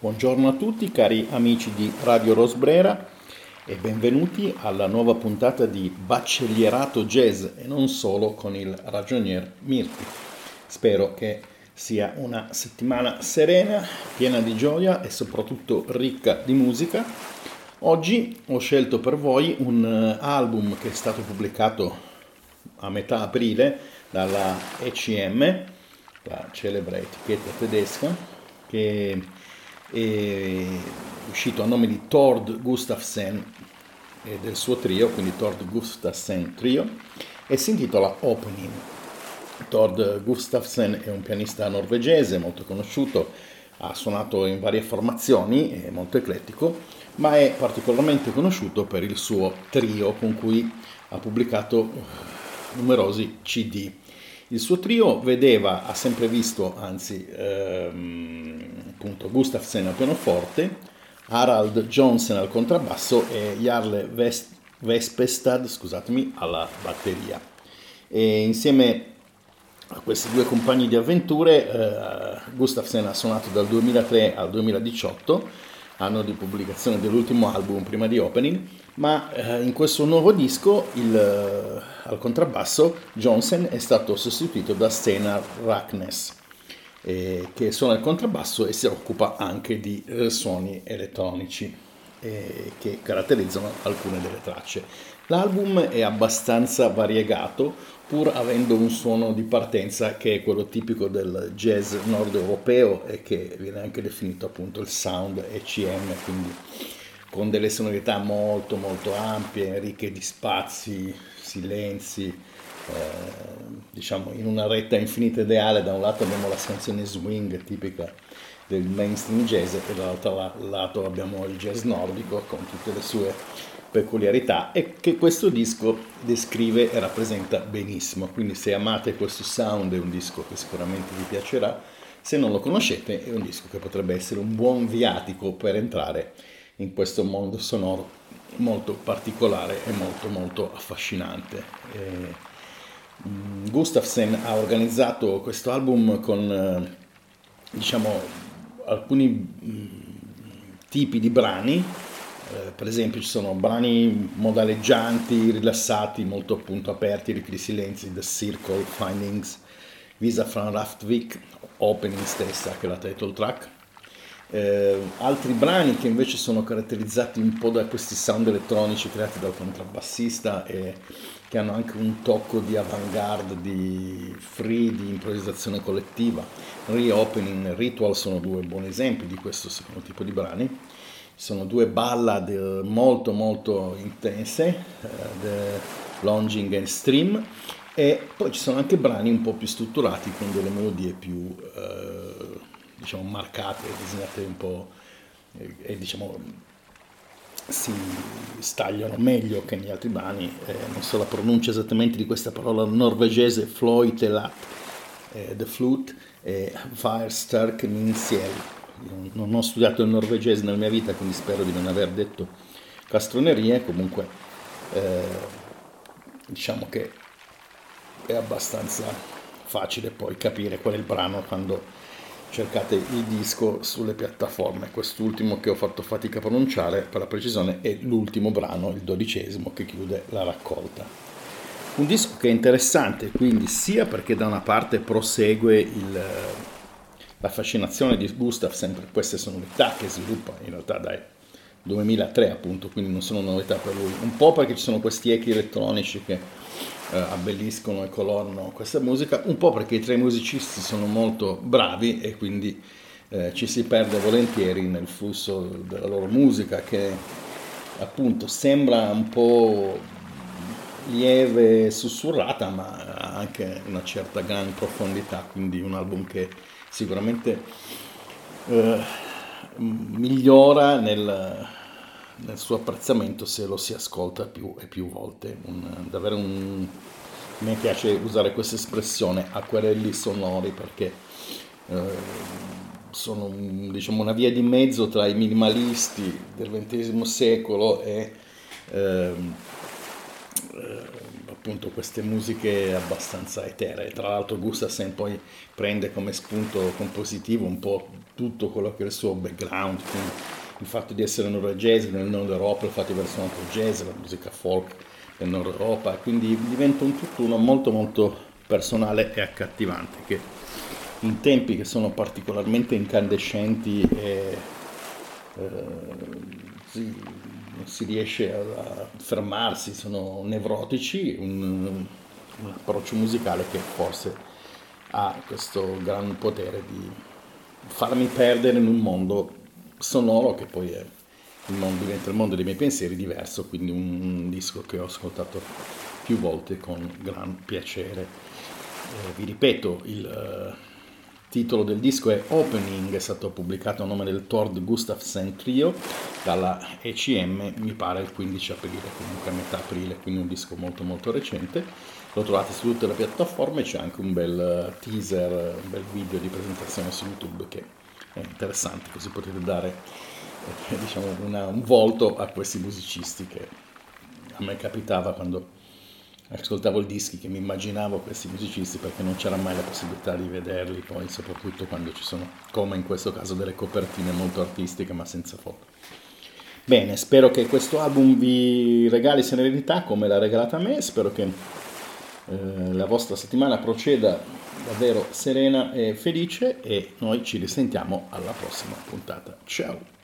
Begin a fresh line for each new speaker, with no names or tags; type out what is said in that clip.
Buongiorno a tutti cari amici di Radio Rosbrera e benvenuti alla nuova puntata di Baccellierato Jazz e non solo con il ragionier Mirti. Spero che sia una settimana serena, piena di gioia e soprattutto ricca di musica. Oggi ho scelto per voi un eh, album che è stato pubblicato a metà aprile dalla ECM, la celebre etichetta tedesca, che uscito a nome di Tord Gustafsson e del suo trio, quindi Tord Gustafsson Trio, e si intitola Opening. Tord Gustafsson è un pianista norvegese molto conosciuto, ha suonato in varie formazioni, è molto eclettico, ma è particolarmente conosciuto per il suo trio con cui ha pubblicato numerosi CD. Il suo trio vedeva, ha sempre visto, anzi, ehm, appunto, Gustafsson al pianoforte, Harald Johnson al contrabbasso e Jarle West, Vespestad, scusatemi, alla batteria. E insieme a questi due compagni di avventure, eh, Gustafsson ha suonato dal 2003 al 2018 anno di pubblicazione dell'ultimo album prima di Opening, ma eh, in questo nuovo disco il, eh, al contrabbasso Johnson è stato sostituito da Steinar Raknes, eh, che suona il contrabbasso e si occupa anche di eh, suoni elettronici eh, che caratterizzano alcune delle tracce. L'album è abbastanza variegato, pur avendo un suono di partenza che è quello tipico del jazz nord europeo e che viene anche definito appunto il sound ECM, quindi con delle sonorità molto molto ampie, ricche di spazi, silenzi, diciamo in una retta infinita ideale, da un lato abbiamo la scansione swing tipica del mainstream jazz e dall'altro lato abbiamo il jazz nordico con tutte le sue peculiarità e che questo disco descrive e rappresenta benissimo. Quindi se amate questo sound è un disco che sicuramente vi piacerà, se non lo conoscete è un disco che potrebbe essere un buon viatico per entrare in questo mondo sonoro molto particolare e molto molto affascinante. E, mm, Gustafsson ha organizzato questo album con eh, diciamo alcuni mm, tipi di brani eh, per esempio ci sono brani modaleggianti, rilassati, molto appunto aperti, ricchi di silenzi, The Circle, Findings, Visa from Raftvik, Opening stessa che è la title track. Eh, altri brani che invece sono caratterizzati un po' da questi sound elettronici creati dal contrabbassista e che hanno anche un tocco di avant-garde, di free, di improvvisazione collettiva. Reopening, Ritual sono due buoni esempi di questo secondo tipo di brani sono due ballad eh, molto molto intense, uh, The Longing and Stream, e poi ci sono anche brani un po' più strutturati con delle melodie più uh, diciamo marcate, disegnate un po' e, e diciamo si stagliano meglio che negli altri brani, eh, non so la pronuncia esattamente di questa parola norvegese, Floitelat, eh, The Flute, e Firestark Minsiel non ho studiato il norvegese nella mia vita, quindi spero di non aver detto castronerie, comunque eh, diciamo che è abbastanza facile poi capire qual è il brano quando cercate il disco sulle piattaforme. Quest'ultimo che ho fatto fatica a pronunciare, per la precisione, è l'ultimo brano, il dodicesimo, che chiude la raccolta. Un disco che è interessante, quindi sia perché da una parte prosegue il la fascinazione di Gustav sempre queste sonorità che sviluppa in realtà dai 2003 appunto, quindi non sono novità per lui, un po' perché ci sono questi echi elettronici che eh, abbelliscono e colorano questa musica, un po' perché i tre musicisti sono molto bravi e quindi eh, ci si perde volentieri nel flusso della loro musica che appunto sembra un po' lieve, sussurrata, ma ha anche una certa gran profondità, quindi un album che sicuramente eh, migliora nel, nel, suo apprezzamento se lo si ascolta più e più volte. Un, davvero un, me piace usare questa espressione acquerelli sonori perché eh, sono diciamo, una via di mezzo tra i minimalisti del XX secolo e eh, appunto queste musiche abbastanza eteree. Tra l'altro Gustafsson poi prende come spunto compositivo un po' tutto quello che è il suo background, il fatto di essere norvegese nel nord Europa, il fatto di aver suonato jazz, la musica folk del nord Europa, quindi diventa un tutt'uno molto molto personale e accattivante che in tempi che sono particolarmente incandescenti e eh, sì, non si riesce a, fermarsi, sono nevrotici, un, un approccio musicale che forse ha questo gran potere di farmi perdere in un mondo sonoro che poi è il mondo, diventa il mondo dei miei pensieri diverso, quindi un disco che ho ascoltato più volte con gran piacere. Eh, vi ripeto, il uh, titolo del disco è Opening, è stato pubblicato a nome del Tord Gustafsson Trio dalla ECM, mi pare il 15 aprile, comunque a metà aprile, quindi un disco molto molto recente. Lo trovate su tutte le piattaforme, c'è anche un bel teaser, un bel video di presentazione su YouTube che è interessante, così potete dare eh, diciamo, una, un volto a questi musicisti che a me capitava quando ascoltavo il dischi che mi immaginavo questi musicisti perché non c'era mai la possibilità di vederli poi soprattutto quando ci sono come in questo caso delle copertine molto artistiche ma senza foto. Bene spero che questo album vi regali serenità come l'ha regalata a me spero che eh, la vostra settimana proceda davvero serena e felice e noi ci risentiamo alla prossima puntata. Ciao